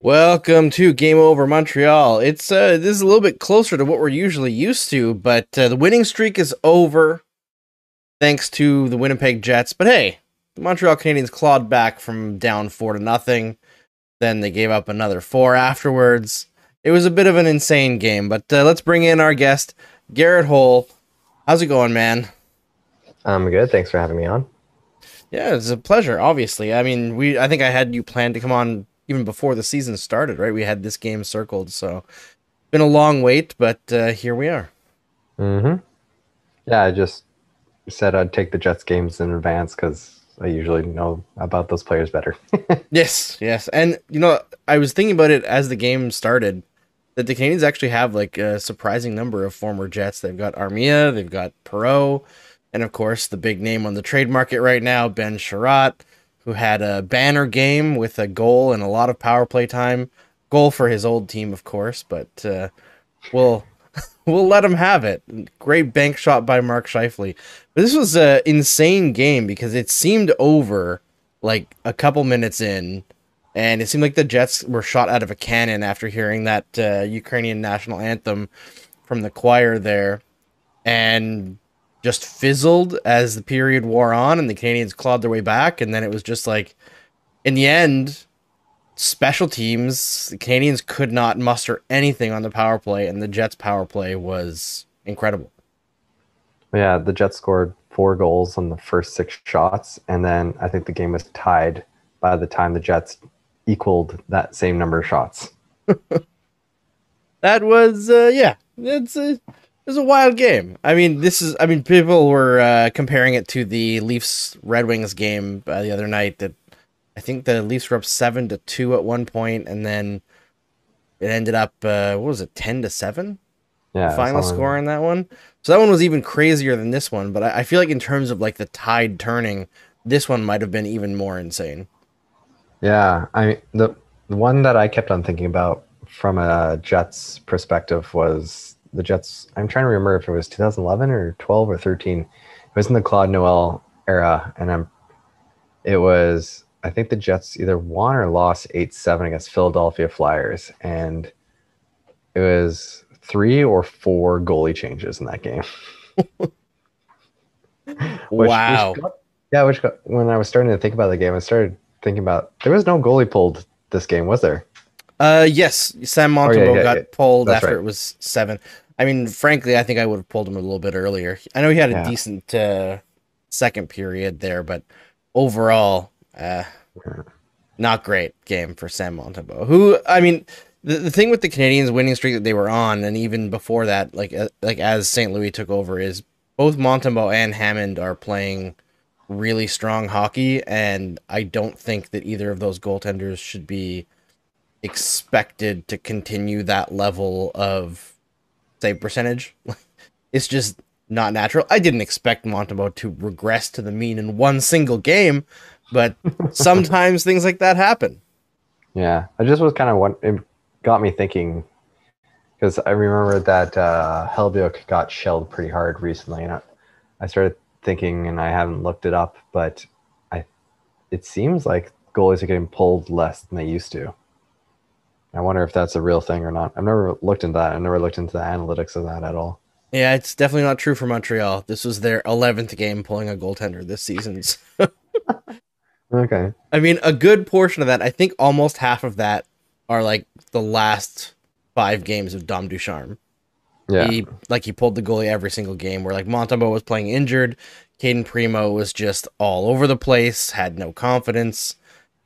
Welcome to Game Over Montreal. It's uh this is a little bit closer to what we're usually used to, but uh, the winning streak is over thanks to the Winnipeg Jets. But hey, the Montreal Canadiens clawed back from down 4 to nothing. Then they gave up another 4 afterwards. It was a bit of an insane game, but uh, let's bring in our guest, Garrett Hohl. How's it going, man? I'm good. Thanks for having me on. Yeah, it's a pleasure. Obviously, I mean, we. I think I had you planned to come on even before the season started, right? We had this game circled, so been a long wait, but uh, here we are. Mm-hmm. Yeah, I just said I'd take the Jets games in advance because I usually know about those players better. Yes, yes, and you know, I was thinking about it as the game started that the Canadiens actually have like a surprising number of former Jets. They've got Armia, they've got Perreault, and of course the big name on the trade market right now, Ben Chiarot, who had a banner game with a goal and a lot of power play time. Goal for his old team, of course, but uh, we'll we'll let him have it. Great bank shot by Mark Scheifele. But this was an insane game because it seemed over like a couple minutes in, and it seemed like the Jets were shot out of a cannon after hearing that uh, Ukrainian national anthem from the choir there, and just fizzled as the period wore on, and the Canadiens clawed their way back, and then it was just like, in the end, special teams, the Canadiens could not muster anything on the power play, and the Jets' power play was incredible. yeah, the Jets scored four goals on the first six shots, and then I think the game was tied by the time the Jets equaled that same number of shots. That was, uh, yeah, it's a, it was a wild game. I mean, this is, I mean, people were uh, comparing it to the Leafs Red Wings game uh, the other night. That I think the Leafs were up seven to two at one point, and then it ended up, uh, what was it, ten to seven? Yeah, final score in that one. So that one was even crazier than this one. But I, I feel like in terms of like the tide turning, this one might have been even more insane. Yeah, I the the one that I kept on thinking about from a Jets perspective was the Jets. I'm trying to remember if it was 2011 or 12 or 13. It was in the Claude Noel era, and I'm. It was I think the Jets either won or lost eight seven against Philadelphia Flyers, and it was three or four goalie changes in that game. Wow. got- yeah, which got, when I was starting to think about the game, I started thinking about there was no goalie pulled this game, was there? Uh, yes, Sam Oh, yeah, Montembeault yeah, got yeah. pulled That's after right. it was seven. I mean, frankly, I think I would have pulled him a little bit earlier. I know he had a decent uh, second period there, but overall, uh, not great game for Sam Montembeault. Who, I mean, the, the thing with the Canadiens winning streak that they were on, and even before that, like uh, like as St. Louis took over, is both Montembeault and Hammond are playing really strong hockey, and I don't think that either of those goaltenders should be expected to continue that level of save percentage. it's just not natural. I didn't expect Montembeault to regress to the mean in one single game, but sometimes things like that happen. Yeah, I just was kind of what it got me thinking because I remember that uh, got shelled pretty hard recently, and I, I started thinking, and I haven't looked it up, but I it seems like goalies are getting pulled less than they used to. I wonder if that's a real thing or not. I've never looked into that. I've never looked into the analytics of that at all. Yeah, it's definitely not true for Montreal. This was their 11th game pulling a goaltender this season. Okay. I mean, a good portion of that, I think almost half of that are like the last five games of Dom Ducharme. Yeah. He like he pulled the goalie every single game. Where like Montembeault was playing injured, Cayden Primeau was just all over the place, had no confidence,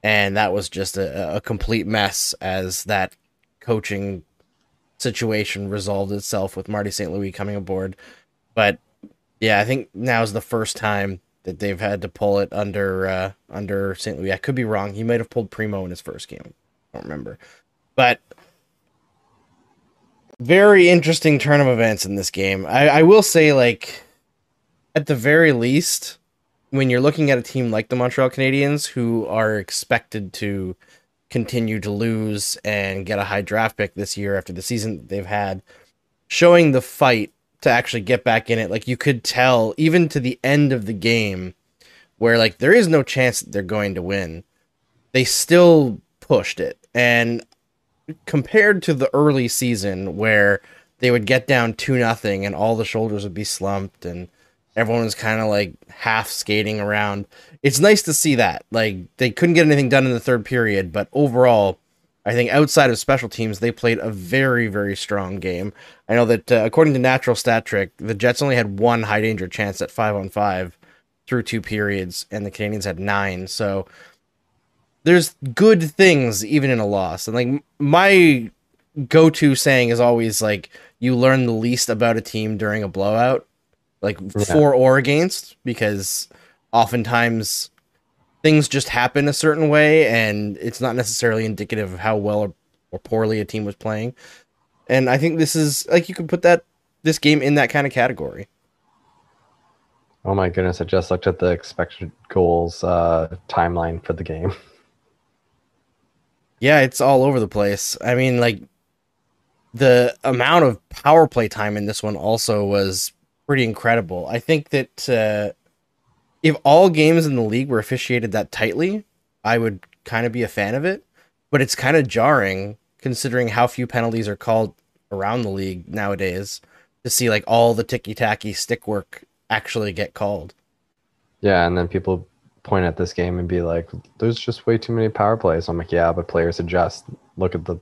and that was just a, a complete mess as that coaching situation resolved itself with Marty St. Louis coming aboard. But yeah, I think now is the first time that they've had to pull it under uh, under St. Louis. I could be wrong. He might have pulled Primeau in his first game. I don't remember, but very interesting turn of events in this game. I, I will say, like, at the very least, when you're looking at a team like the Montreal Canadiens who are expected to continue to lose and get a high draft pick this year after the season they've had, showing the fight to actually get back in it, like you could tell even to the end of the game where like there is no chance that they're going to win. They still pushed it. And compared to the early season where they would get down two nothing and all the shoulders would be slumped and everyone was kind of like half skating around. It's nice to see that. Like they couldn't get anything done in the third period, but overall, I think outside of special teams, they played a very very strong game. I know that uh, according to Natural Stat Trick, the Jets only had one high danger chance at five on five through two periods, and the Canadiens had nine. So there's good things even in a loss, and like my go-to saying is always like you learn the least about a team during a blowout like Yeah. for or against because oftentimes things just happen a certain way and it's not necessarily indicative of how well or, or poorly a team was playing and i think this is like you could put that this game in that kind of category Oh my goodness! I just looked at the expected goals uh, timeline for the game. yeah it's all over the place i mean like the amount of power play time in this one also was pretty incredible i think that uh, if all games in the league were officiated that tightly i would kind of be a fan of it but it's kind of jarring considering how few penalties are called around the league nowadays to see like all the ticky-tacky stick work actually get called Yeah, and then people point at this game and be like, "There's just way too many power plays." I'm like, "Yeah, but players adjust. Look at the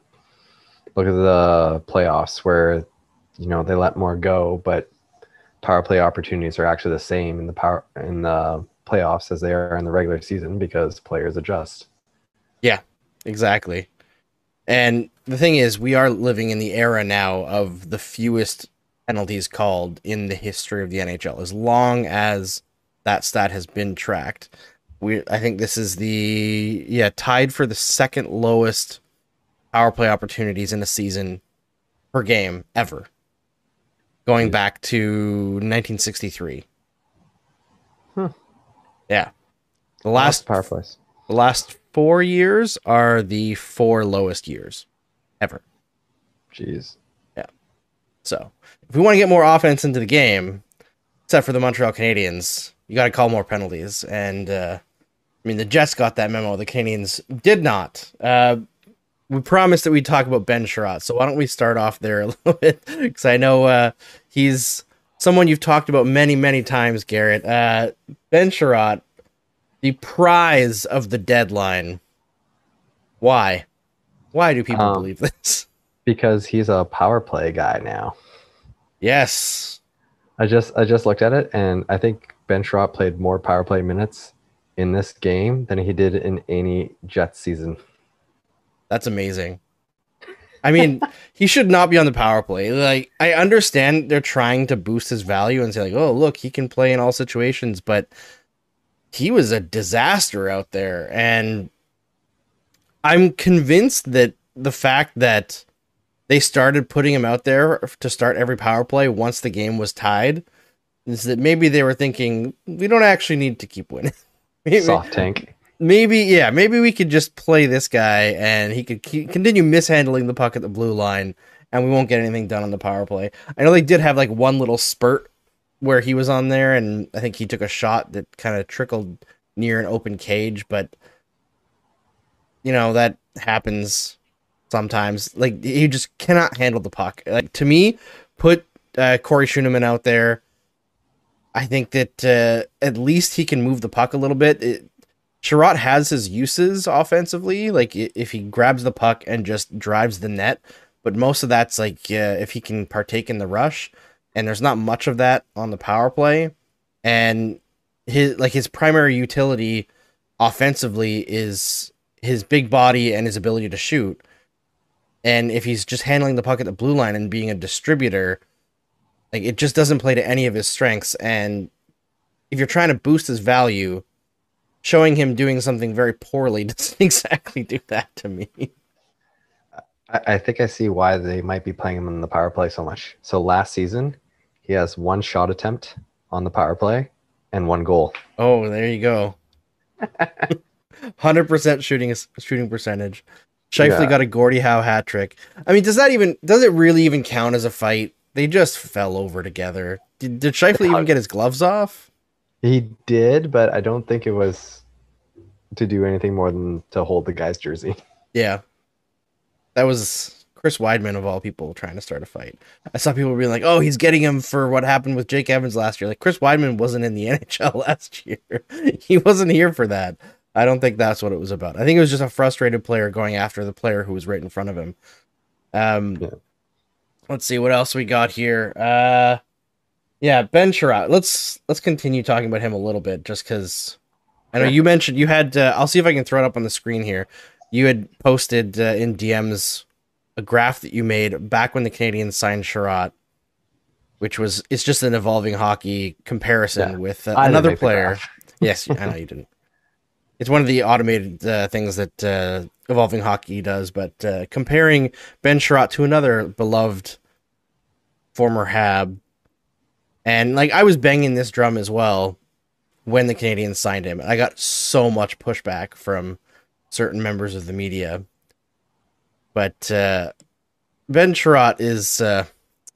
look at the playoffs where you know they let more go, but power play opportunities are actually the same in the power in the playoffs as they are in the regular season because players adjust." Yeah, exactly. And the thing is, we are living in the era now of the fewest penalties called in the history of the NHL. As long as that stat has been tracked, we I think this is the yeah tied for the second lowest power play opportunities in a season per game ever, going back to 1963. Hmm. Yeah, the last power plays. the last four years are the four lowest years ever. Jeez. Yeah. So if we want to get more offense into the game, except for the Montreal Canadiens, you got to call more penalties. And uh, I mean, the Jets got that memo. The Canadiens did not. Uh, we promised that we'd talk about Ben Chiarot. So why don't we start off there a little bit? Because I know uh, he's someone you've talked about many, many times, Garrett. Uh, ben Chiarot, the prize of the deadline. Why? Why do people Um, believe this? Because he's a power play guy now. Yes. I just I just looked at it and I think Ben Chiarot played more power play minutes in this game than he did in any Jets season. That's amazing. I mean, he should not be on the power play. Like, I understand they're trying to boost his value and say, like, oh, look, he can play in all situations, but he was a disaster out there. And I'm convinced that the fact that they started putting him out there to start every power play once the game was tied is that maybe they were thinking, we don't actually need to keep winning. Maybe- Soft tank. Maybe yeah maybe we could just play this guy and he could keep, continue mishandling the puck at the blue line and we won't get anything done on the power play. I know they did have like one little spurt where he was on there and i think he took a shot that kind of trickled near an open cage but you know that happens sometimes. Like he just cannot handle the puck. Like to me put uh, corey Schueneman out there i think that uh, at least he can move the puck a little bit. It, Chiarot has his uses offensively, like if he grabs the puck and just drives the net, but most of that's like uh, if he can partake in the rush, and there's not much of that on the power play, and his like his primary utility offensively is his big body and his ability to shoot, and if he's just handling the puck at the blue line and being a distributor, like it just doesn't play to any of his strengths, and if you're trying to boost his value showing him doing something very poorly doesn't exactly do that to me. I, I think I see why they might be playing him in the power play so much. So last season, he has one shot attempt on the power play and one goal. Oh, there you go. Hundred percent shooting shooting percentage. Scheifele Yeah. got a Gordie Howe hat trick. I mean, does that even does it really even count as a fight? They just fell over together. Did, did Scheifele even get his gloves off? He did, but I don't think it was to do anything more than to hold the guy's jersey. Yeah, that was Chris Wideman of all people trying to start a fight. I saw people being like, "Oh, he's getting him for what happened with Jake Evans last year." Like Chris Wideman wasn't in the NHL last year. he wasn't here for that. I don't think that's what it was about. I think it was just a frustrated player going after the player who was right in front of him. Um, Yeah. let's see what else we got here. Uh, yeah, Ben Chiarot. Let's let's continue talking about him a little bit, just because I know you mentioned you had. Uh, I'll see if I can throw it up on the screen here. You had posted uh, in DMs a graph that you made back when the Canadiens signed Chiarot, which was it's just an evolving hockey comparison Yeah. with uh, another player. yes, I know you didn't. It's one of the automated uh, things that uh, evolving hockey does, but uh, comparing Ben Chiarot to another beloved former Hab, and like I was banging this drum as well when the Canadiens signed him. I got so much pushback from certain members of the media, but uh, Ben Chiarot is uh,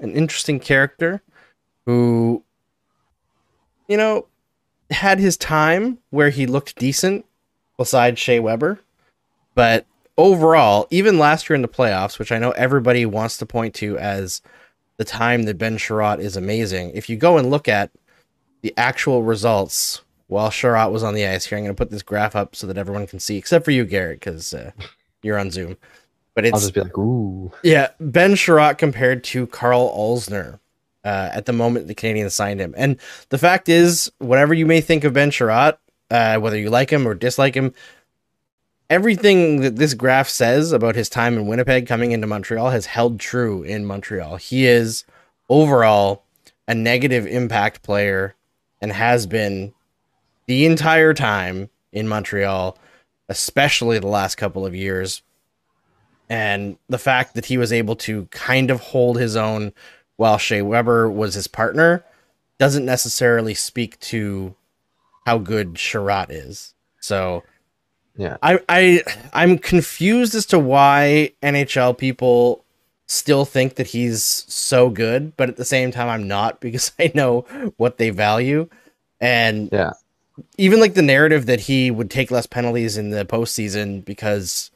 an interesting character who, you know, had his time where he looked decent beside Shea Weber, but overall, even last year in the playoffs, which I know everybody wants to point to as the time that Ben Chiarot is amazing, if you go and look at the actual results while Chiarot was on the ice here, I'm going to put this graph up so that everyone can see, except for you, Garrett, because uh, you're on Zoom. But I'll it's just be like, ooh. yeah, Ben Chiarot compared to Karl Alzner uh, at the moment the Canadiens signed him. And the fact is, whatever you may think of Ben Chiarot, uh, whether you like him or dislike him, everything that this graph says about his time in Winnipeg coming into Montreal has held true in Montreal. He is overall a negative impact player and has been the entire time in Montreal, especially the last couple of years and the fact that he was able to kind of hold his own while Shea Weber was his partner doesn't necessarily speak to how good Chiarot is. So Yeah. I I I'm confused as to why NHL people still think that he's so good, but at the same time I'm not because I know what they value. And Yeah. even like the narrative that he would take less penalties in the postseason because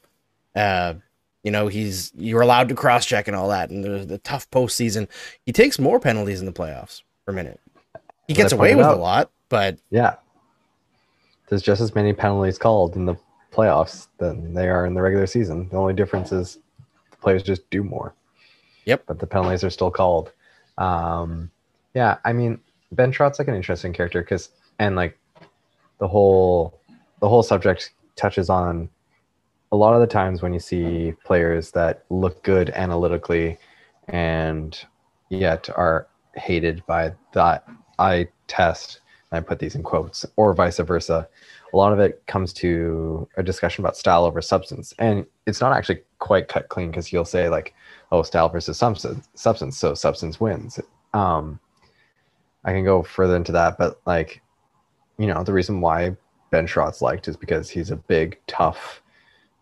uh you know he's you're allowed to cross check and all that and the, the tough postseason he takes more penalties in the playoffs per minute he gets away with a lot but Yeah. There's just as many penalties called in the playoffs than they are in the regular season. The only difference is the players just do more. Yep. But the penalties are still called. Um, yeah, I mean, Ben Chiarot's like an interesting character because, and like the whole, the whole subject touches on a lot of the times when you see players that look good analytically and yet are hated by that eye test and I put these in quotes, or vice versa. A lot of it comes to a discussion about style over substance, and it's not actually quite cut clean because you'll say like, "Oh, style versus substance, substance, so substance wins." Um, I can go further into that, but like, you know, the reason why Ben Chiarot's liked is because he's a big, tough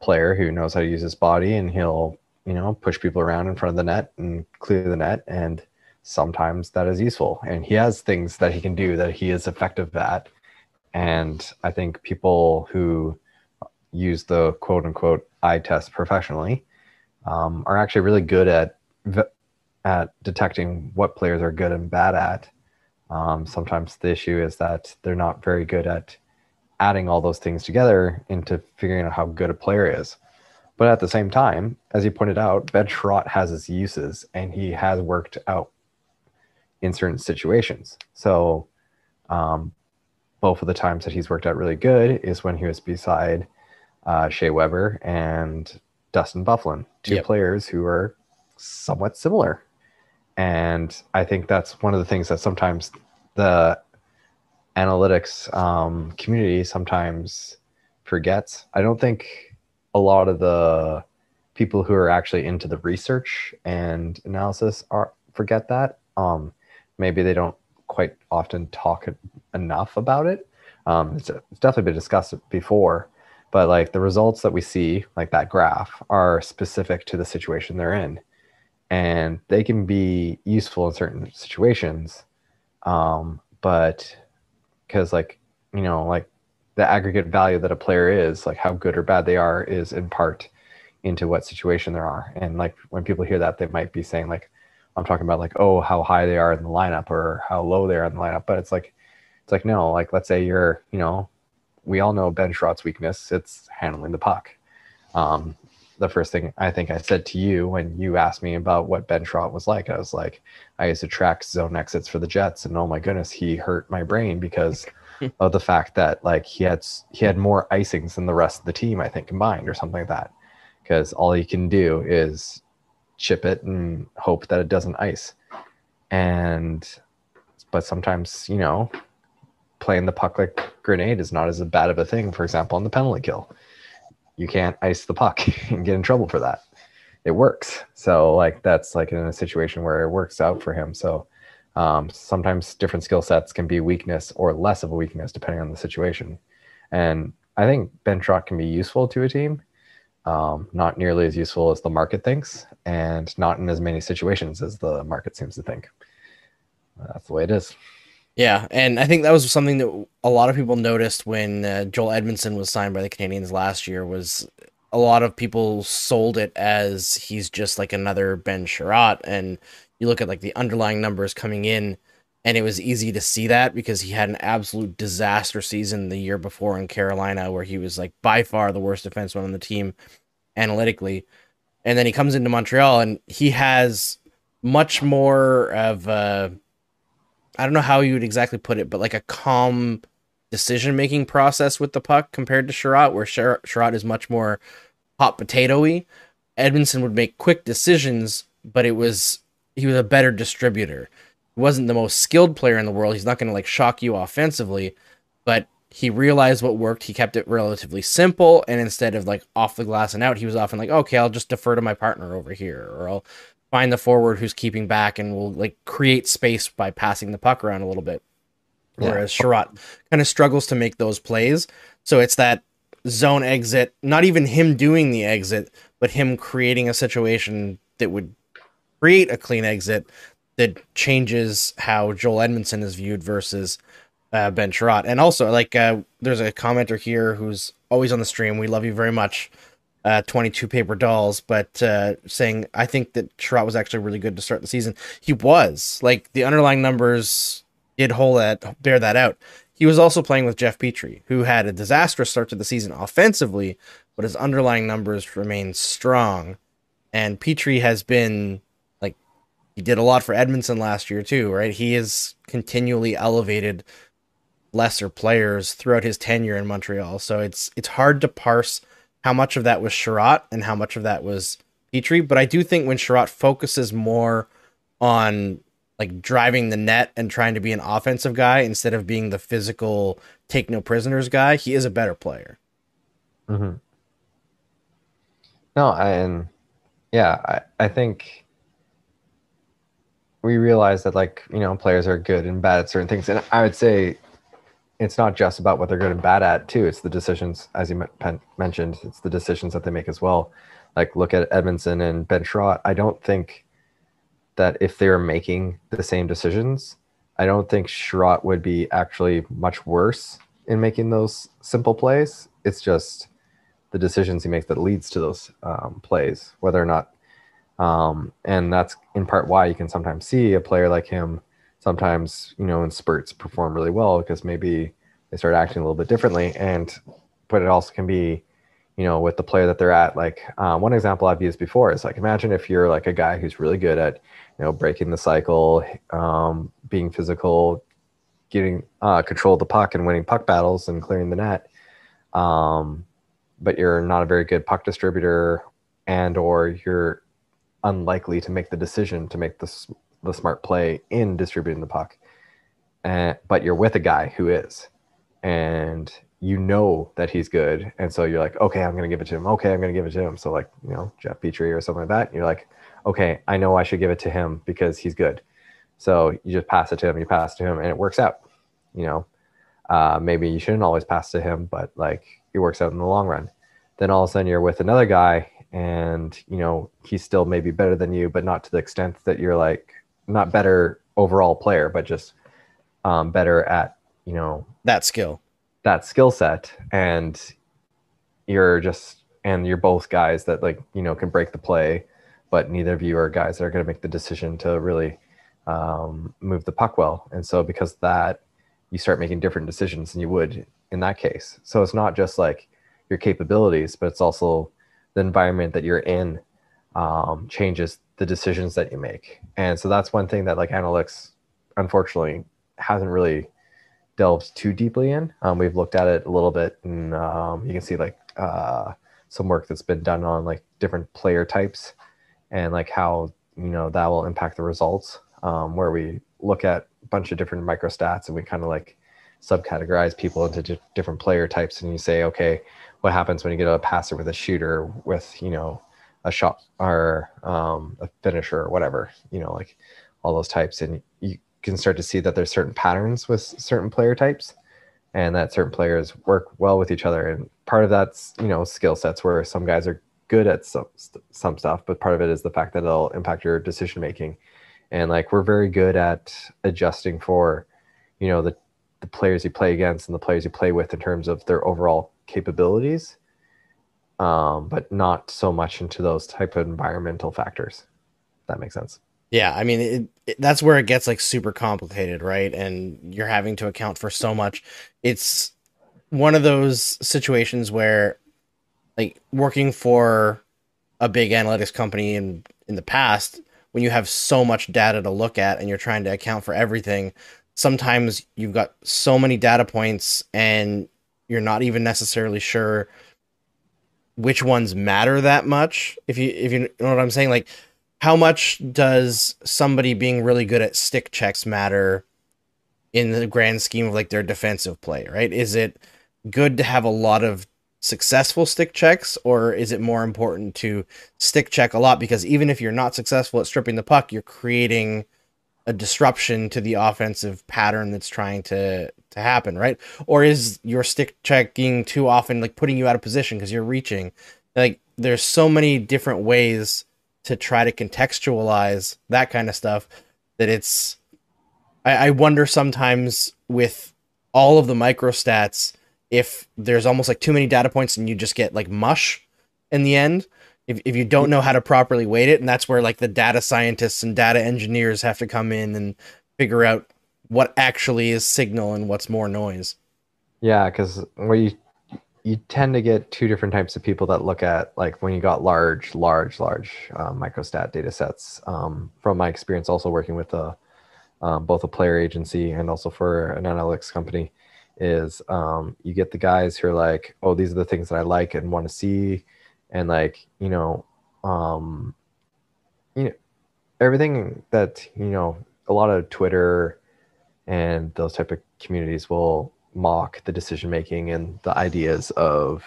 player who knows how to use his body, and he'll, you know, push people around in front of the net and clear the net, and sometimes that is useful. And he has things that he can do that he is effective at and i think people who use the quote unquote eye test professionally um, are actually really good at at detecting what players are good and bad at um, sometimes the issue is that they're not very good at adding all those things together into figuring out how good a player is but at the same time as you pointed out ben Chiarot has his uses and he has worked out in certain situations. So, um, both of the times that he's worked out really good is when he was beside uh, Shea Weber and Dustin Byfuglien, two Yep. players who are somewhat similar. And I think that's one of the things that sometimes the analytics um, community sometimes forgets. I don't think a lot of the people who are actually into the research and analysis are forget that. Um, maybe they don't quite often talk enough about it. Um, it's, it's definitely been discussed before, but like the results that we see, like that graph, are specific to the situation they're in, and they can be useful in certain situations. Um, but because like you know, like the aggregate value that a player is, like how good or bad they are, is in part into what situation there are. And like when people hear that, they might be saying like, I'm talking about like, oh, how high they are in the lineup or how low they are in the lineup. But it's like, it's like no, like let's say you're, you know, we all know Ben Chiarot's weakness. It's handling the puck. Um, the first thing I think I said to you when you asked me about what Ben Chiarot was like, I was like, I used to track zone exits for the Jets, and oh my goodness, he hurt my brain because of the fact that like he had he had more icings than the rest of the team, I think combined or something like that. Because all he can do is chip it and hope that it doesn't ice. And but sometimes, you know, playing the puck like grenade is not as bad of a thing, for example, on the penalty kill. You can't ice the puck and get in trouble for that. It works. So like that's like in a situation where it works out for him. So um, sometimes different skill sets can be weakness or less of a weakness depending on the situation. And I think Ben Chiarot can be useful to a team, um, not nearly as useful as the market thinks, and not in as many situations as the market seems to think. That's the way it is. Yeah, and I think that was something that a lot of people noticed when uh, Joel Edmundson was signed by the Canadiens last year. Was a lot of people sold it as he's just like another Ben Chiarot, and you look at like the underlying numbers coming in, and it was easy to see that because he had an absolute disaster season the year before in Carolina, where he was like by far the worst defenseman on the team analytically, and then he comes into Montreal and he has much more of a, I don't know how you would exactly put it, but like a calm decision making process with the puck compared to Chiarot, where Chiarot is much more hot potatoy. Edmundson would make quick decisions, but it was he was a better distributor. He wasn't the most skilled player in the world. He's not going to like shock you offensively, but he realized what worked. He kept it relatively simple, and instead of like off the glass and out, he was often like, "Okay, I'll just defer to my partner over here, or I'll find the forward who's keeping back, and we'll like create space by passing the puck around a little bit." Yeah. Whereas Chiarot kind of struggles to make those plays, so it's that zone exit, not even him doing the exit, but him creating a situation that would create a clean exit that changes how Joel Edmundson is viewed versus uh, Ben Chiarot. And also, like, uh, there's a commenter here who's always on the stream. We love you very much. Uh, 22 paper dolls, but uh, saying I think that Chiarot was actually really good to start the season. He was like the underlying numbers did hold that bear that out. He was also playing with Jeff Petry, who had a disastrous start to the season offensively, but his underlying numbers remain strong. And Petry has been like he did a lot for Edmundson last year too, right? He has continually elevated lesser players throughout his tenure in Montreal. So it's it's hard to parse how much of that was Chiarot and how much of that was Petry. But I do think when Chiarot focuses more on like driving the net and trying to be an offensive guy instead of being the physical take no prisoners guy, he is a better player. Mm-hmm. No, and yeah, I, I think we realize that like you know players are good and bad at certain things and i would say it's not just about what they're good and bad at too. It's the decisions as you mentioned it's the decisions that they make as well. Like look at Edmundson and ben Chiarot. i don't think that if they're making the same decisions i don't think Chiarot would be actually much worse in making those simple plays. It's just the decisions he makes that leads to those um, plays whether or not um, and that's in part why you can sometimes see a player like him sometimes, you know, in spurts perform really well because maybe they start acting a little bit differently. And, but it also can be, you know, with the player that they're at. Like uh, one example I've used before is like, imagine if you're like a guy who's really good at, you know, breaking the cycle, um, being physical, getting uh, control of the puck and winning puck battles and clearing the net. Um, but you're not a very good puck distributor and or you're unlikely to make the decision to make the, the smart play in distributing the puck. But you're with a guy who is, and you know that he's good. And so you're like, okay, I'm to give it to him. Okay, I'm to give it to him. So, like, you know, Jeff Petry or something like that. You're like, okay, I know I should give it to him because he's good. So you just pass it to him, you pass it to him, and it works out. You know, uh, maybe you shouldn't always pass to him, but like it works out in the long run. Then all of a sudden you're with another guy, and you know he's still maybe better than you, but not to the extent that you're like not better overall player, but just um, better at you know That skill. that skill set. And you're just and you're both guys that like you know can break the play but neither of you are guys that are going to make the decision to really um, move the puck well. And so because that you start making different decisions than you would in that case. So it's not just like your capabilities but it's also the environment that you're in um, changes the decisions that you make and so that's one thing that like analytics unfortunately hasn't really delved too deeply in. Um, we've looked at it a little bit, and um, you can see like uh, some work that's been done on like different player types and like how you know that will impact the results. Um, where we look at a bunch of different microstats and we kind of like subcategorize people into di- different player types, and you say, okay, what happens when you get a passer with a shooter with you know a shot or um, a finisher or whatever, you know, like all those types, and you can start to see that there's certain patterns with certain player types and that certain players work well with each other. And part of that's you know skill sets where some guys are good at some some stuff but part of it is the fact that it'll impact your decision making. And like we're very good at adjusting for you know the the players you play against and the players you play with in terms of their overall capabilities um, but not so much into those type of environmental factors that makes sense Yeah, I mean, it, it, that's where it gets like super complicated, right? And you're having to account for so much. It's one of those situations where, like, working for a big analytics company in in the past, when you have so much data to look at and you're trying to account for everything, sometimes you've got so many data points and you're not even necessarily sure which ones matter that much. If you if you know what I'm saying, like how much does somebody being really good at stick checks matter in the grand scheme of like their defensive play, right? Is it good to have a lot of successful stick checks or is it more important to stick check a lot because even if you're not successful at stripping the puck, you're creating a disruption to the offensive pattern that's trying to to happen, right? Or is your stick checking too often like putting you out of position because you're reaching? Like there's so many different ways to try to contextualize that kind of stuff that it's I, I wonder sometimes with all of the microstats if there's almost like too many data points and you just get like mush in the end if, if you don't know how to properly weight it and that's where like the data scientists and data engineers have to come in and figure out what actually is signal and what's more noise Yeah, because where you you tend to get two different types of people that look at like when you got large, large, large uh, microstat data sets. Um, from my experience, also working with a um, both a player agency and also for an analytics company, is um, you get the guys who are like, oh, these are the things that I like and want to see, and like you know, um, you know, everything that you know, a lot of Twitter and those type of communities will mock the decision making and the ideas of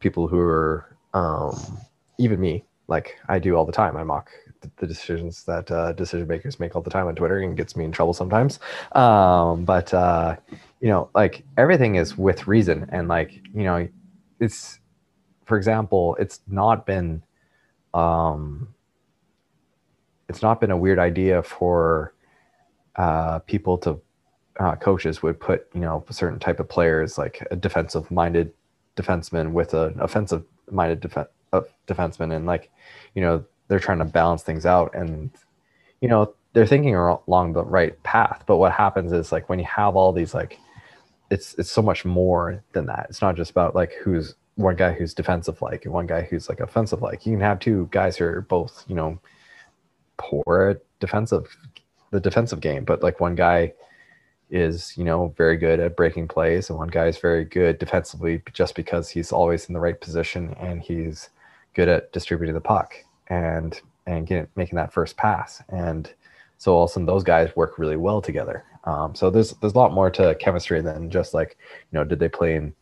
people who are um, even me. Like i do all the time. I mock the decisions that uh, decision makers make all the time on twitter and gets me in trouble sometimes. Um, but uh, you know like everything is with reason and like you know it's for example it's not been um, it's not been a weird idea for uh, people to uh, coaches would put you know a certain type of players like a defensive minded defenseman with an offensive minded def- uh, defenseman and like you know they're trying to balance things out and you know they're thinking along the right path. But what happens is like when you have all these like it's it's so much more than that. It's not just about like who's one guy who's defensive like and one guy who's like offensive like. You can have two guys who are both you know poor defensive the defensive game but like one guy is you know very good at breaking plays and one guy is very good defensively just because he's always in the right position and he's good at distributing the puck and and making that first pass. And so all of a sudden those guys work really well together. Um, so there's there's a lot more to chemistry than just like you know did they play in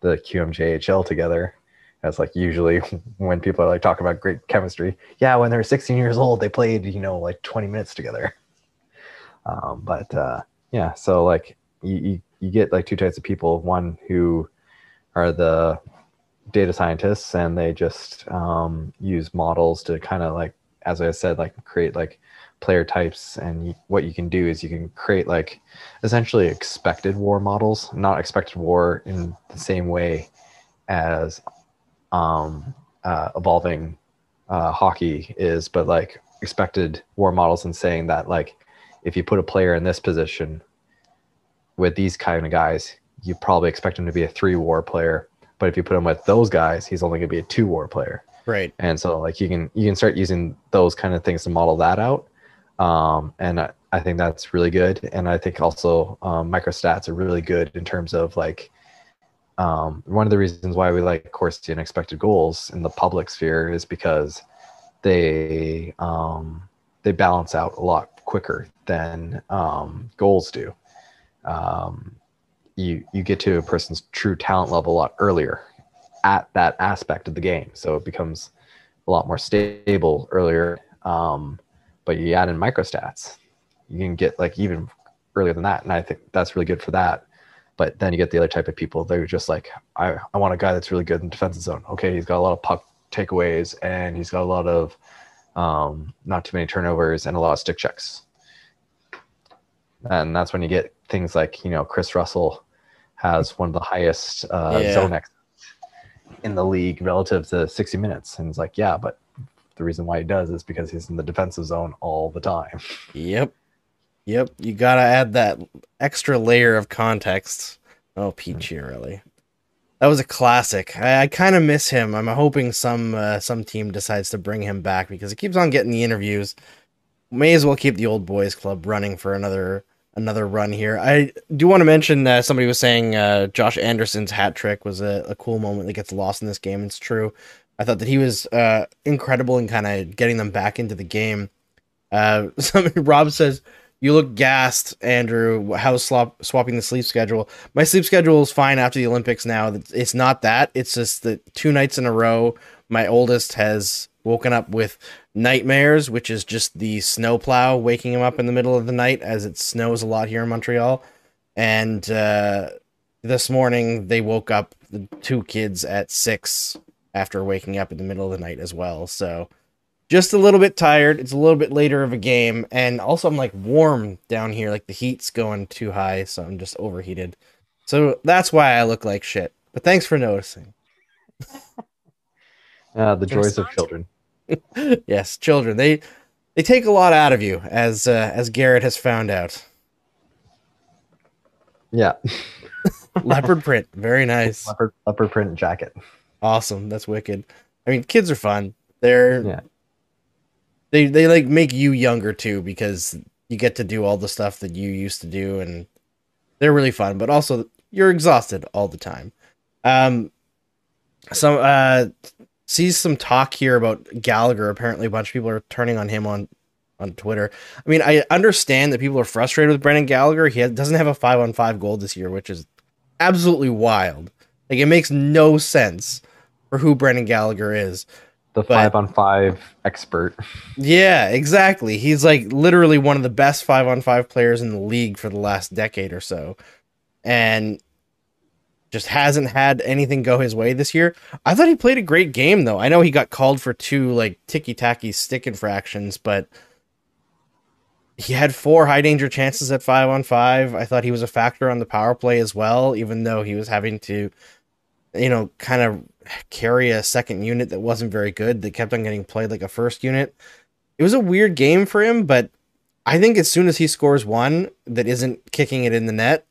the QMJHL together? As like usually when people are like talking about great chemistry. Yeah when they were 16 years old they played you know like 20 minutes together. Um, but uh, yeah, so like you, you you get like two types of people. One who are the data scientists and they just um, use models to kind of like as i said like create like player types and you, what you can do is you can create like essentially expected war models not expected war in the same way as um, uh, evolving uh, hockey is but like expected war models and saying that like if you put a player in this position with these kind of guys you probably expect him to be a three war player but if you put him with those guys, he's only going to be a two war player. Right. And so like you can you can start using those kind of things to model that out. Um, and I, I think that's really good. And I think also um, microstats are really good in terms of like um, one of the reasons why we like Corsi and expected goals in the public sphere is because they um, they balance out a lot quicker than um, goals do. Um, you you get to a person's true talent level a lot earlier at that aspect of the game. So it becomes a lot more stable earlier. Um, but you add in microstats you can get like even earlier than that. And i think that's really good for that. But then you get the other type of people they're just like i, I want a guy that's really good in defensive zone. Okay he's got a lot of puck takeaways and he's got a lot of um, not too many turnovers and a lot of stick checks and that's when you get things like you know Kris Russell has one of the highest uh, Yeah. zone X in the league relative to 60 minutes, and it's like yeah, but the reason why he does is because he's in the defensive zone all the time. Yep. Yep. You gotta add that extra layer of context. Oh, Pete Chiarelli. That was a classic. I, I kind of miss him. I'm hoping some uh, some team decides to bring him back because he keeps on getting the interviews. May as well keep the old boys club running for another another run here. I do want to mention that somebody was saying uh, Josh Anderson's hat trick was a, a cool moment that gets lost in this game. It's true. I thought that he was uh, incredible in kind of getting them back into the game. Uh, somebody, Rob says, "You look gassed, Andrew. How's swap, swapping the sleep schedule? My sleep schedule is fine after the Olympics. Now it's not that. It's just that two nights in a row, my oldest has woken up with nightmares, which is just the snowplow waking him up in the middle of the night as it snows a lot here in Montreal. And uh, this morning they woke up the two kids at six after waking up in the middle of the night as well. So just a little bit tired. It's a little bit later of a game, and also I'm like warm down here. Like the heat's going too high, so I'm just overheated. So that's why I look like shit. But thanks for noticing. Uh, the joys of children. yes, children they they take a lot out of you, as uh, as Garrett has found out. Yeah, Leopard print, very nice, leopard, leopard print jacket. awesome. That's wicked. I mean, kids are fun. They're Yeah. They they like make you younger too because you get to do all the stuff that you used to do, and they're really fun. But also, you're exhausted all the time. Um, some uh sees some talk here about Gallagher. Apparently, a bunch of people are turning on him on on Twitter. I mean, I understand that people are frustrated with Brendan Gallagher. He doesn't have a five on five goal this year, which is absolutely wild. Like it makes no sense for who Brendan Gallagher is. The But- five on five expert. Yeah, exactly. He's like literally one of the best five on five players in the league for the last decade or so. And just hasn't had anything go his way this year. I thought he played a great game though. I know he got called for two like ticky tacky stick infractions, but he had four high danger chances at five on five. I thought he was a factor on the power play as well, even though he was having to, you know, kind of carry a second unit that wasn't very good that kept on getting played like a first unit. It was a weird game for him, but I think as soon as he scores one that isn't kicking it in the net,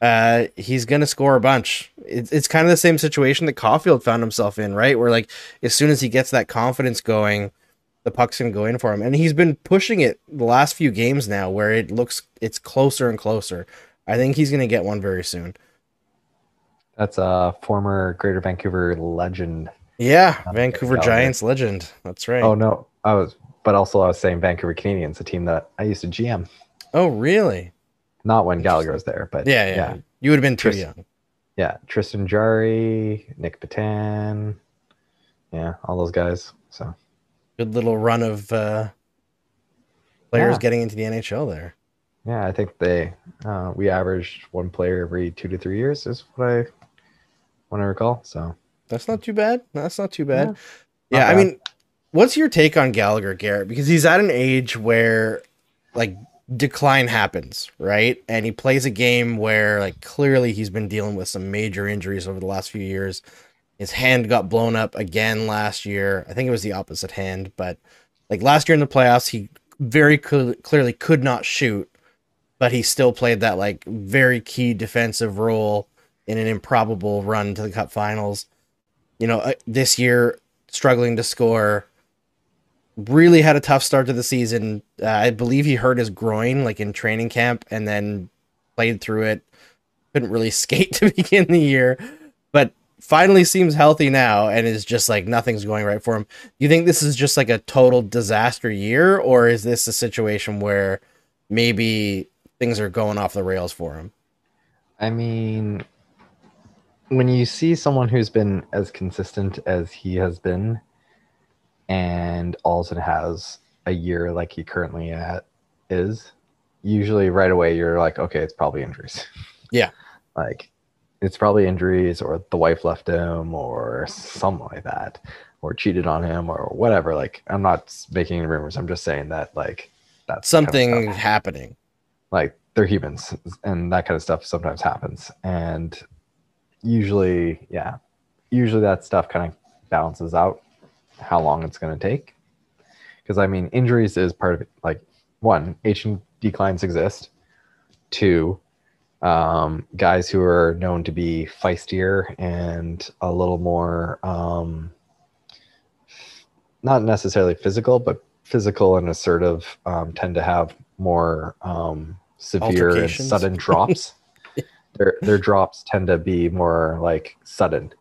uh, he's gonna score a bunch. It's it's kind of the same situation that Caufield found himself in, right? Where like as soon as he gets that confidence going, the puck's gonna go in for him, and he's been pushing it the last few games now, where it looks it's closer and closer. I think he's gonna get one very soon. That's a former Greater Vancouver legend. Yeah, Vancouver Gallagher. Giants legend. That's right. Oh no, I was, but also I was saying Vancouver Canadians, a team that I used to GM. Oh, really? Not when Gallagher was there, but Yeah, yeah. yeah, You would have been too Tris- young. yeah. Tristan Jarry, Nick Patan, yeah, all those guys. So Good little run of uh, players Yeah. getting into the NHL there. Yeah, I think they uh, we averaged one player every two to three years is what I want to recall. So That's not too bad. That's not too bad. Not Yeah, I mean, what's your take on Gallagher, Garrett? Because he's at an age where like decline happens, right? And he plays a game where like clearly he's been dealing with some major injuries over the last few years. His hand got blown up again last year. I think it was the opposite hand, but like last year in the playoffs, he very cl- clearly could not shoot, but he still played that like very key defensive role in an improbable run to the cup finals. You know, uh, this year struggling to score. Really had a tough start to the season. Uh, I believe he hurt his groin like in training camp and then played through it. Couldn't really skate to begin the year, but finally seems healthy now and is just like nothing's going right for him. You think this is just like a total disaster year or is this a situation where maybe things are going off the rails for him? I mean, when you see someone who's been as consistent as he has been, and also has a year like he currently at is, usually right away you're like, okay, it's probably injuries. Yeah. like it's probably injuries or the wife left him or something like that or cheated on him or whatever like i'm not making any rumors i'm just saying that like that's kind of Something happening. like they're humans and that kind of stuff sometimes happens and usually yeah usually that stuff kind of balances out how long it's going to take. Because i mean injuries is part of it like one aging declines exist. Two um, guys who are known to be feistier and a little more um, not necessarily physical but physical and assertive um, tend to have more um, severe and sudden drops their their drops tend to be more like sudden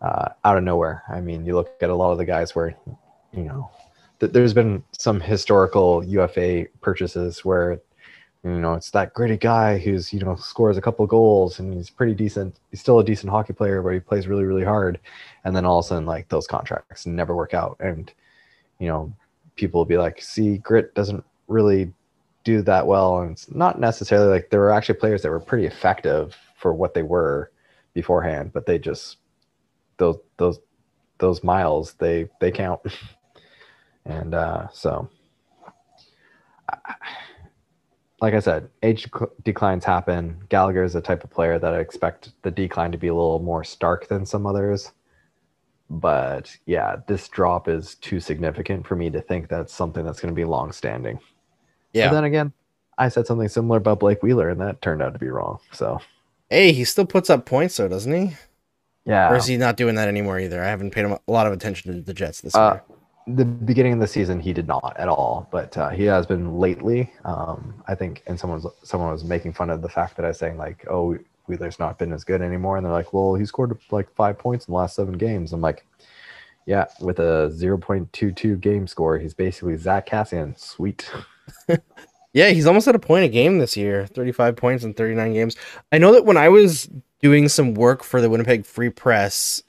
uh, out of nowhere. I mean you look at a lot of the guys where you know th- there's been some historical ufa purchases where you know it's that gritty guy who's you know scores a couple goals and he's pretty decent. He's still a decent hockey player but he plays really really hard. And then all of a sudden like those contracts never work out. And you know people will be like see grit doesn't really do that well and it's not necessarily like there were actually players that were pretty effective for what they were beforehand but they just those those those miles they they count and uh so like I said, age declines happen. Gallagher is the type of player that I expect the decline to be a little more stark than some others. But yeah, this drop is too significant for me to think that's something that's going to be long standing. Yeah. But then again, I said something similar about Blake Wheeler, and that turned out to be wrong. So Hey, he still puts up points though, doesn't he? yeah, Or is he not doing that anymore either? I haven't paid him a lot of attention to the Jets this Uh, year. the beginning of the season he did not at all, but uh, he has been lately. Um, I think, and someone was someone was making fun of the fact that I was saying like, "Oh, Wheeler's not been as good anymore," and they're like, "Well, he scored like five points in the last seven games." I'm like, "Yeah, with a 0.22 game score, he's basically Zack Kassian. Sweet." Yeah, he's almost at a point a game this year. 35 points in 39 games. I know that when I was doing some work for the Winnipeg Free Press,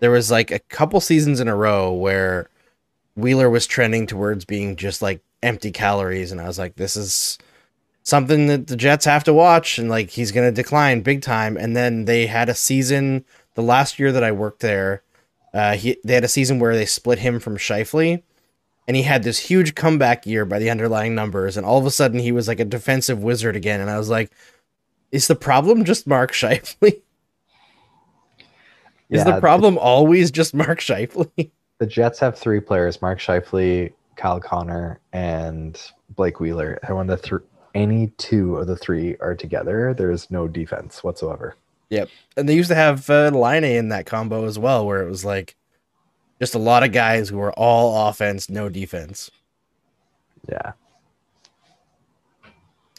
there was like a couple seasons in a row where Wheeler was trending towards being just like empty calories and I was like this is something that the Jets have to watch and like he's going to decline big time and then they had a season the last year that I worked there uh he they had a season where they split him from Scheifele and he had this huge comeback year by the underlying numbers and all of a sudden he was like a defensive wizard again and I was like is the problem just Mark Scheifele? Is the Yeah, problem always just Mark Scheifele? The Jets have three players: Mark Scheifele, Kyle Connor, and Blake Wheeler. And when the th- any two of the three are together, there is no defense whatsoever. Yep. And they used to have uh, Laine in that combo as well, where it was like just a lot of guys who are all offense, no defense. Yeah.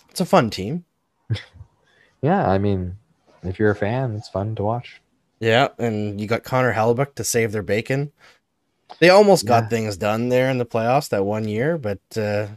It's a fun team. Yeah, I mean, if you're a fan, it's fun to watch. Yeah. And you got Connor Hellebuyck to save their bacon. They almost got Yeah. things done there in the playoffs that one year, but uh,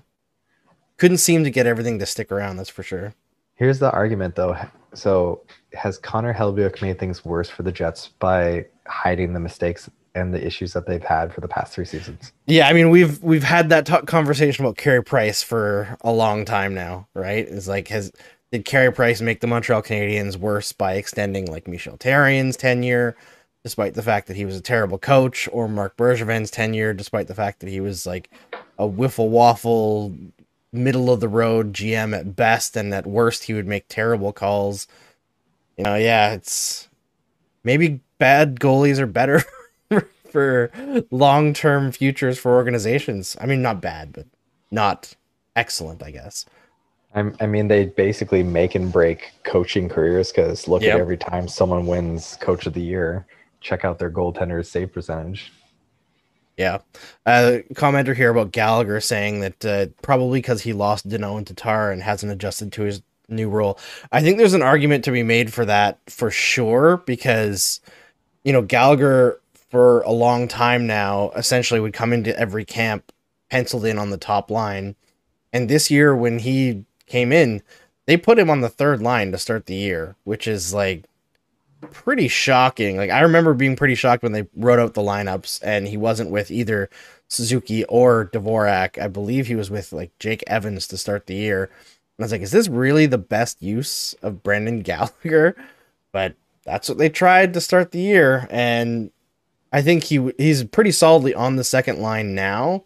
couldn't seem to get everything to stick around, that's for sure. Here's the argument, though. So, has Connor Hellebuyck made things worse for the Jets by hiding the mistakes and the issues that they've had for the past three seasons. Yeah, I mean we've we've had that conversation about Carey Price for a long time now, right? It's like has did Carey Price make the Montreal Canadiens worse by extending like Michel Therrien's tenure, despite the fact that he was a terrible coach, or Marc Bergevin's tenure, despite the fact that he was like a wiffle waffle, middle of the road GM at best, and at worst he would make terrible calls. You know, yeah, it's maybe bad goalies are better for long term futures for organizations. I mean, not bad, but not excellent, I guess. I'm, I mean, they basically make and break coaching careers because look Yep. at every time someone wins Coach of the Year, check out their goaltender's save percentage. Yeah. Uh, commenter here about Gallagher saying that uh, probably because he lost Danault and Tatar and hasn't adjusted to his new role. I think there's an argument to be made for that for sure because, you know, Gallagher for a long time now essentially would come into every camp penciled in on the top line. And this year, when he came in, they put him on the third line to start the year, which is like pretty shocking. Like I remember being pretty shocked when they wrote out the lineups and he wasn't with either Suzuki or Dvorak. I believe he was with like Jake Evans to start the year. And I was like, is this really the best use of Brendan Gallagher? But that's what they tried to start the year and I think he he's pretty solidly on the second line now.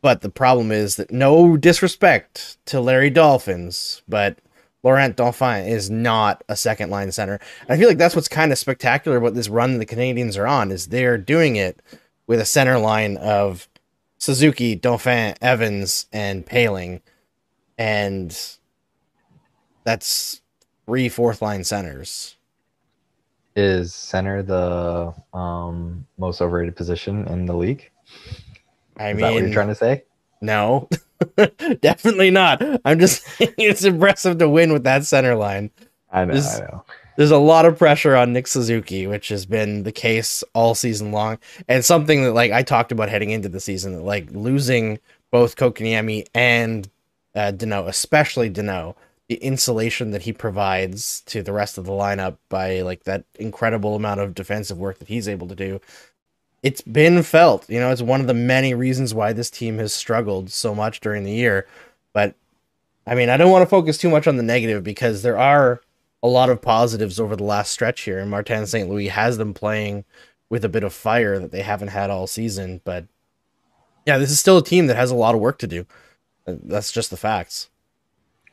But the problem is that no disrespect to Larry Dolphins, but Laurent Dauphin is not a second line center. And I feel like that's what's kind of spectacular about this run the Canadiens are on is they're doing it with a center line of Suzuki, Dauphin, Evans, and Poehling, and that's three fourth line centers. Is center the um, most overrated position in the league? I Is that what mean, you're trying to say? no, definitely not. I'm just saying it's impressive to win with that center line. I know, This- I know. there's a lot of pressure on Nick Suzuki, which has been the case all season long, and something that like I talked about heading into the season, that like losing both Kotkaniemi and uh, Danault, especially Danault, the insulation that he provides to the rest of the lineup by like that incredible amount of defensive work that he's able to do. It's been felt, you know, it's one of the many reasons why this team has struggled so much during the year. But I mean, I don't want to focus too much on the negative because there are a lot of positives over the last stretch here, and Martin St. Louis has them playing with a bit of fire that they haven't had all season. But yeah, this is still a team that has a lot of work to do. That's just the facts.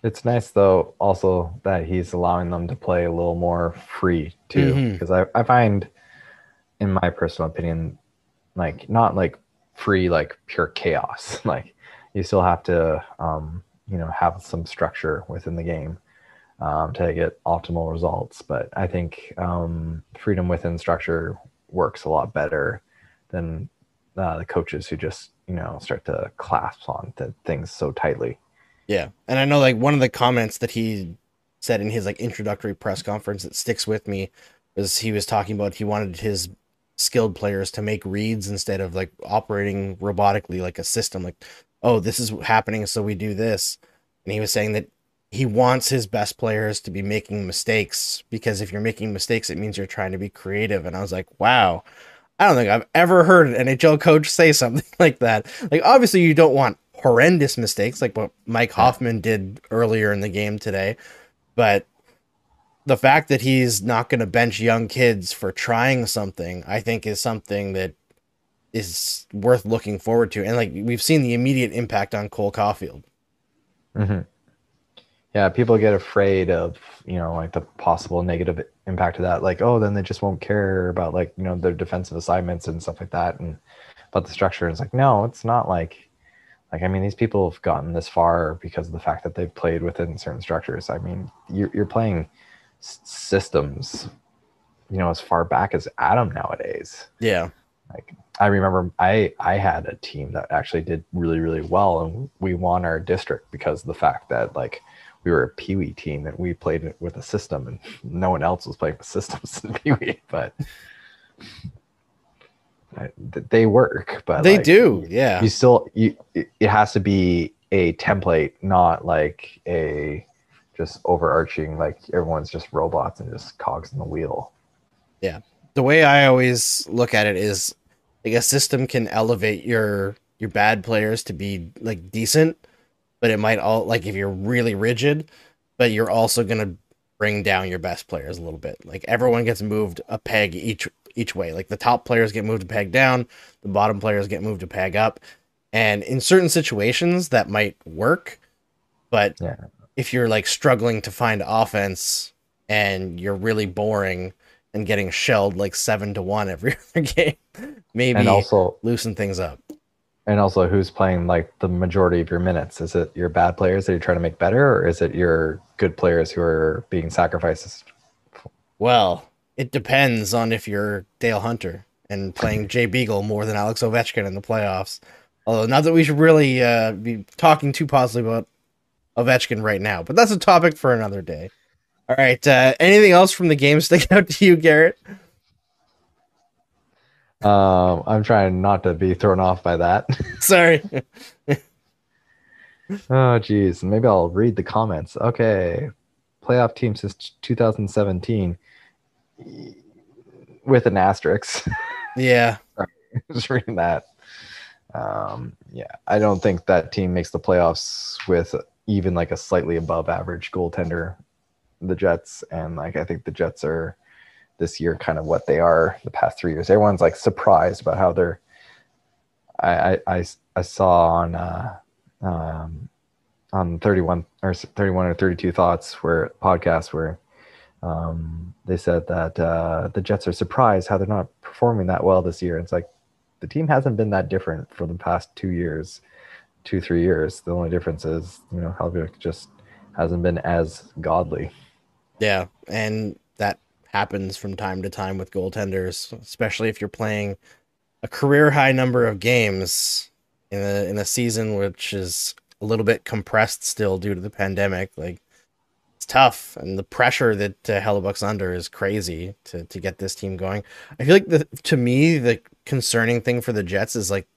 It's nice though, also that he's allowing them to play a little more free too, because I, I find, in my personal opinion, like not like free like pure chaos. Like you still have to, um, you know, have some structure within the game um, to get optimal results. But I think um, freedom within structure works a lot better than uh, the coaches who just you know start to clasp on to things so tightly. Yeah, and I know like one of the comments that he said in his like introductory press conference that sticks with me was he was talking about he wanted his skilled players to make reads instead of like operating robotically like a system like oh this is happening so we do this. And he was saying that he wants his best players to be making mistakes because if you're making mistakes it means you're trying to be creative. And I was like wow. I don't think I've ever heard an NHL coach say something like that. Like obviously you don't want horrendous mistakes like what Mike Hoffman did earlier in the game today but the fact that he's not going to bench young kids for trying something, I think, is something that is worth looking forward to. And like we've seen the immediate impact on Cole Caufield. hmm Yeah, people get afraid of you know like the possible negative impact of that. Like, oh, then they just won't care about like you know their defensive assignments and stuff like that, and about the structure. It's like, no, it's not like like I mean these people have gotten this far because of the fact that they've played within certain structures. I mean, you're you're playing s- systems, you know, as far back as atom nowadays Yeah. like i remember i i had a team that actually did really really well and we won our district because of the fact that like we were a pee-wee team and we played it with a system and no one else was playing with systems in pee-wee but they work but they like, do. Yeah. you still you it it has to be a template not like a just overarching like everyone's just robots and just cogs in the wheel Yeah. the way I always look at it is like a system can elevate your your bad players to be like decent, but it might all like if you're really rigid, but you're also gonna bring down your best players a little bit. Like everyone gets moved a peg each each way. Like the top players get moved to peg down, the bottom players get moved to peg up. And in certain situations that might work, but Yeah. if you're like struggling to find offense and you're really boring and getting shelled like seven to one every other game, maybe And also, loosen things up. and also, who's playing like the majority of your minutes? Is it your bad players that you're trying to make better, or is it your good players who are being sacrificed? Well, it depends on if you're Dale Hunter and playing Jay Beagle more than Alex Ovechkin in the playoffs. Although, not that we should really uh, be talking too positively about Ovechkin right now, but that's a topic for another day. All right. Uh, anything else from the game stick out to you, Garrett? Um, I'm trying not to be thrown off by that. Sorry. oh, geez. Maybe I'll read the comments. Okay. Playoff team since 2017 with an asterisk. yeah. Just reading that. Um, yeah, I don't think that team makes the playoffs with even like a slightly above average goaltender, the Jets. And like, I think the Jets are this year kind of what they are the past three years. Everyone's like surprised about how they're. I I, I, I saw on uh, um, on thirty one or thirty one or thirty two thoughts where podcast where um, they said that uh, the Jets are surprised how they're not performing that well this year. It's like the team hasn't been that different for the past two years, two three years. The only difference is you know Helvig just hasn't been as godly. Yeah. And that happens from time to time with goaltenders, especially if you're playing a career high number of games in a in a season which is a little bit compressed still due to the pandemic. Like it's tough, and the pressure that uh, Hellebuyck's under is crazy to to get this team going. I feel like the to me the concerning thing for the Jets is like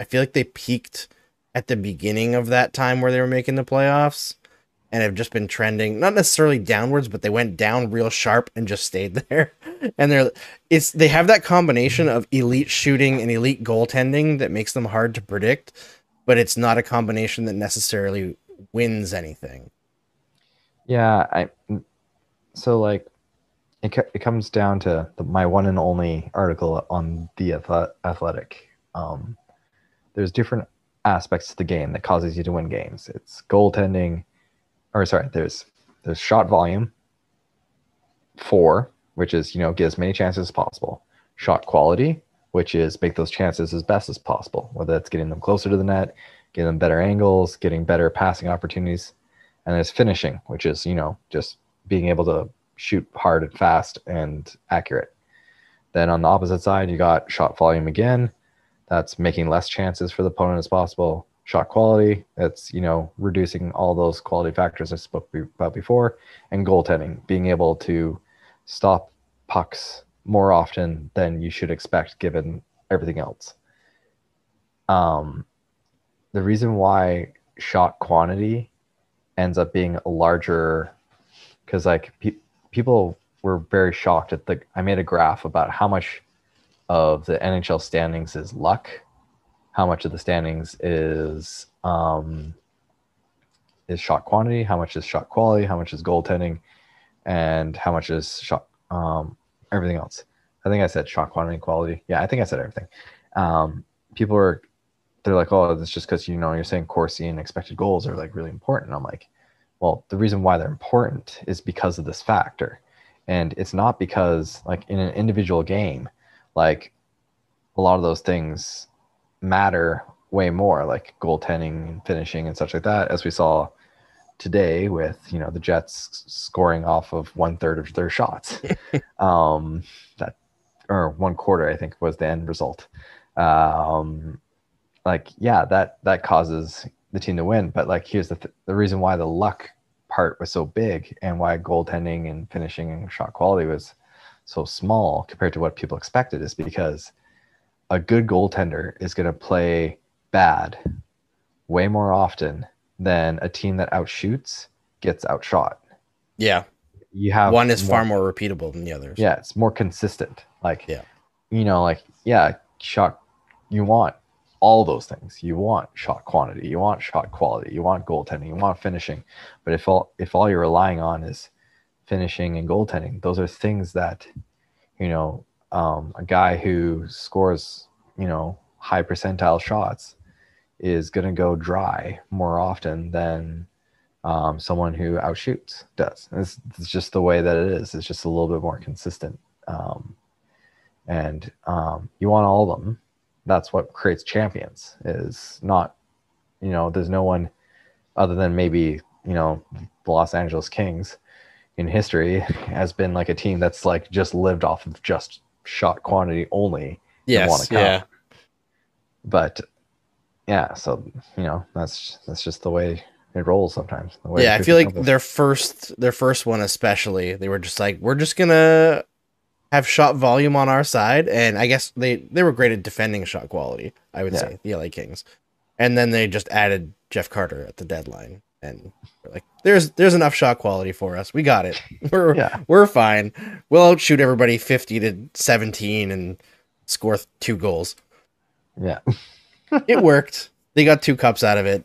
I feel like they peaked at the beginning of that time where they were making the playoffs and have just been trending not necessarily downwards but they went down real sharp and just stayed there and they're it's they have that combination of elite shooting and elite goaltending that makes them hard to predict but it's not a combination that necessarily wins anything Yeah, I so like it it comes down to the, my one and only article on the athletic. Um, there's different aspects to the game that causes you to win games. It's goaltending, or sorry, there's there's shot volume. Four, which is you know get as many chances as possible. Shot quality, which is make those chances as best as possible. Whether that's getting them closer to the net, getting them better angles, getting better passing opportunities and there's finishing, which is you know just being able to shoot hard and fast and accurate. Then on the opposite side, you got shot volume again. That's making less chances for the opponent as possible. Shot quality, that's you know reducing all those quality factors I spoke about before, and goaltending, being able to stop pucks more often than you should expect given everything else. Um, the reason why shot quantity ends up being a larger because like pe- people were very shocked at the i made a graph about how much of the nhl standings is luck how much of the standings is um is shot quantity how much is shot quality how much is goaltending and how much is shot um everything else. I think i said shot quantity quality. Yeah i think i said everything. Um people are they're like, oh, it's just because you know you're saying Corsi and expected goals are like really important. I'm like, well, the reason why they're important is because of this factor, and it's not because like in an individual game, like a lot of those things matter way more, like goaltending and finishing and such like that, as we saw today with you know the Jets scoring off of one third of their shots, um, that or one quarter I think was the end result. Um, like yeah that that causes the team to win but like here's the th- the reason why the luck part was so big and why goaltending and finishing and shot quality was so small compared to what people expected is because a good goaltender is going to play bad way more often than a team that outshoots gets outshot yeah you have one is more- far more repeatable than the others. yeah it's more consistent like Yeah. you know like yeah shot you want all those things you want shot quantity you want shot quality you want goaltending you want finishing but if all if all you're relying on is finishing and goaltending those are things that you know um, a guy who scores you know high percentile shots is going to go dry more often than um, someone who outshoots does. It's, it's just the way that it is. It's just a little bit more consistent. Um, and um, you want all of them. That's what creates champions. Is not, you know, there's no one other than maybe you know the Los Angeles Kings in history has been like a team that's like just lived off of just shot quantity only. Yes. won a cup. Yeah. But yeah, so you know that's that's just the way it rolls sometimes. the way Yeah. I feel like their first their first one especially, they were just like, we're just gonna have shot volume on our side, and I guess they they were great at defending shot quality. I would Yeah. say the LA Kings, and then they just added Jeff Carter at the deadline, and we're like, there's there's enough shot quality for us. We got it. We're Yeah. we're fine. We'll outshoot everybody fifty to seventeen and score two goals. yeah. it worked. They got two cups out of it.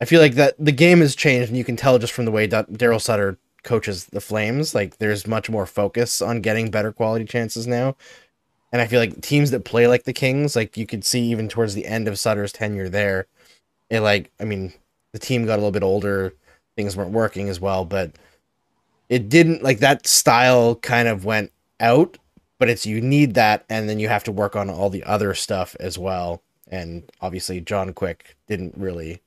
I feel like that the game has changed, and you can tell just from the way Da- Daryl Sutter coaches the Flames. Like there's much more focus on getting better quality chances now. And I feel like teams that play like the Kings, like you could see even towards the end of Sutter's tenure there, it like I mean the team got a little bit older, things weren't working as well, but it didn't like that style kind of went out. But it's you need that, and then you have to work on all the other stuff as well and obviously John Quick didn't really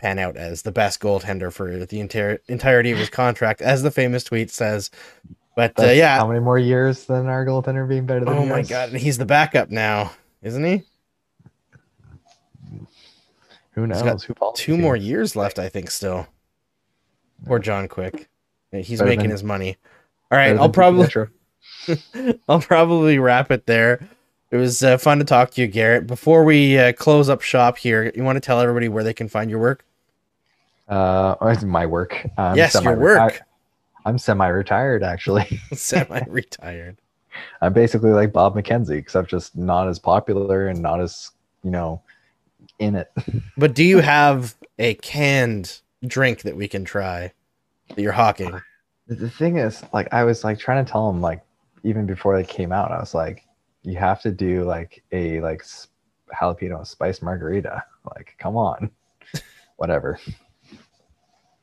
pan out as the best goaltender for the entire entirety of his contract, as the famous tweet says. But uh, yeah, How many more years than our goaltender being better than oh my god, and he's the backup now, isn't he? Who knows? Who Two more years left, I think. Still, poor John Quick. He's Better making than- his money. All right, I'll probably I'll probably wrap it there. It was uh, fun to talk to you, Garrett. Before we uh, close up shop here, you want to tell everybody where they can find your work? Uh, my work. I'm yes, your semi-reti- work. I'm semi-retired actually. Semi-retired. I'm basically like Bob McKenzie, except just not as popular and not as you know in it. But do you have a canned drink that we can try that you're hawking? The- The thing is, like, I was like trying to tell him, like, even before they came out, I was like, you have to do like a like jalapeno spice margarita. Like, come on, whatever.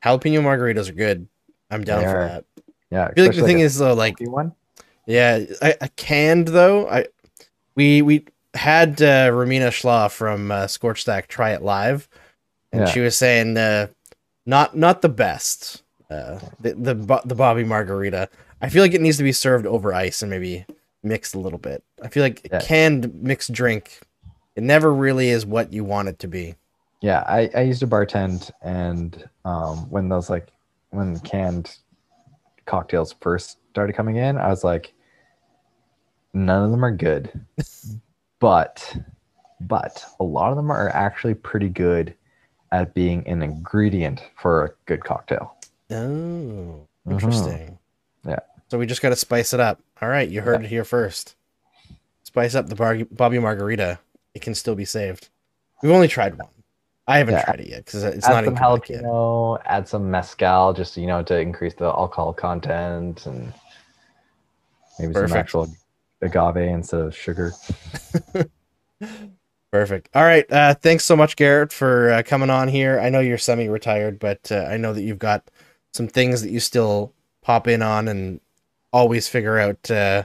Jalapeno margaritas are good. I'm down They for are. that. Yeah. I feel like the thing is though, like one. yeah, I, I canned though. I we we had uh, Ramina Schla from uh, Scorch Stack try it live, and Yeah. she was saying uh, not not the best. Uh, the the the Bobby Margarita. I feel like it needs to be served over ice and maybe mixed a little bit. I feel like Yeah. canned mixed drink, it never really is what you want it to be. Yeah, I, I used to bartend, and um, when those like when canned cocktails first started coming in, I was like, none of them are good, but but a lot of them are actually pretty good at being an ingredient for a good cocktail. Oh, Mhm. interesting. Yeah. So we just got to spice it up. All right, you heard it here first. Spice up the bar- Bobby Margarita. It can still be saved. We've only tried one. I haven't Yeah. tried it yet because it's add not some Quebec yet. jalapeno, add some mezcal, just you know to increase the alcohol content, and maybe Perfect. some actual agave instead of sugar. Perfect. All right. Uh, thanks so much, Garrett, for uh, coming on here. I know you're semi-retired, but uh, I know that you've got some things that you still pop in on and always figure out, uh,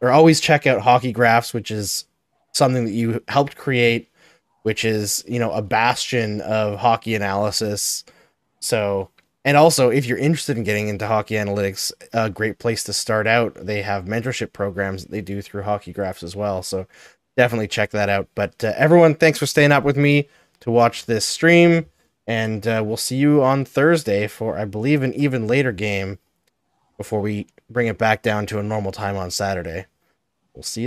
or always check out Hockey Graphs, which is something that you helped create, which is you know a bastion of hockey analysis. So, and also if you're interested in getting into hockey analytics, a great place to start out. They have mentorship programs that they do through Hockey Graphs as well. So definitely check that out. But uh, everyone, thanks for staying up with me to watch this stream, and uh, we'll see you on Thursday for I believe an even later game before we bring it back down to a normal time on Saturday. We'll see you.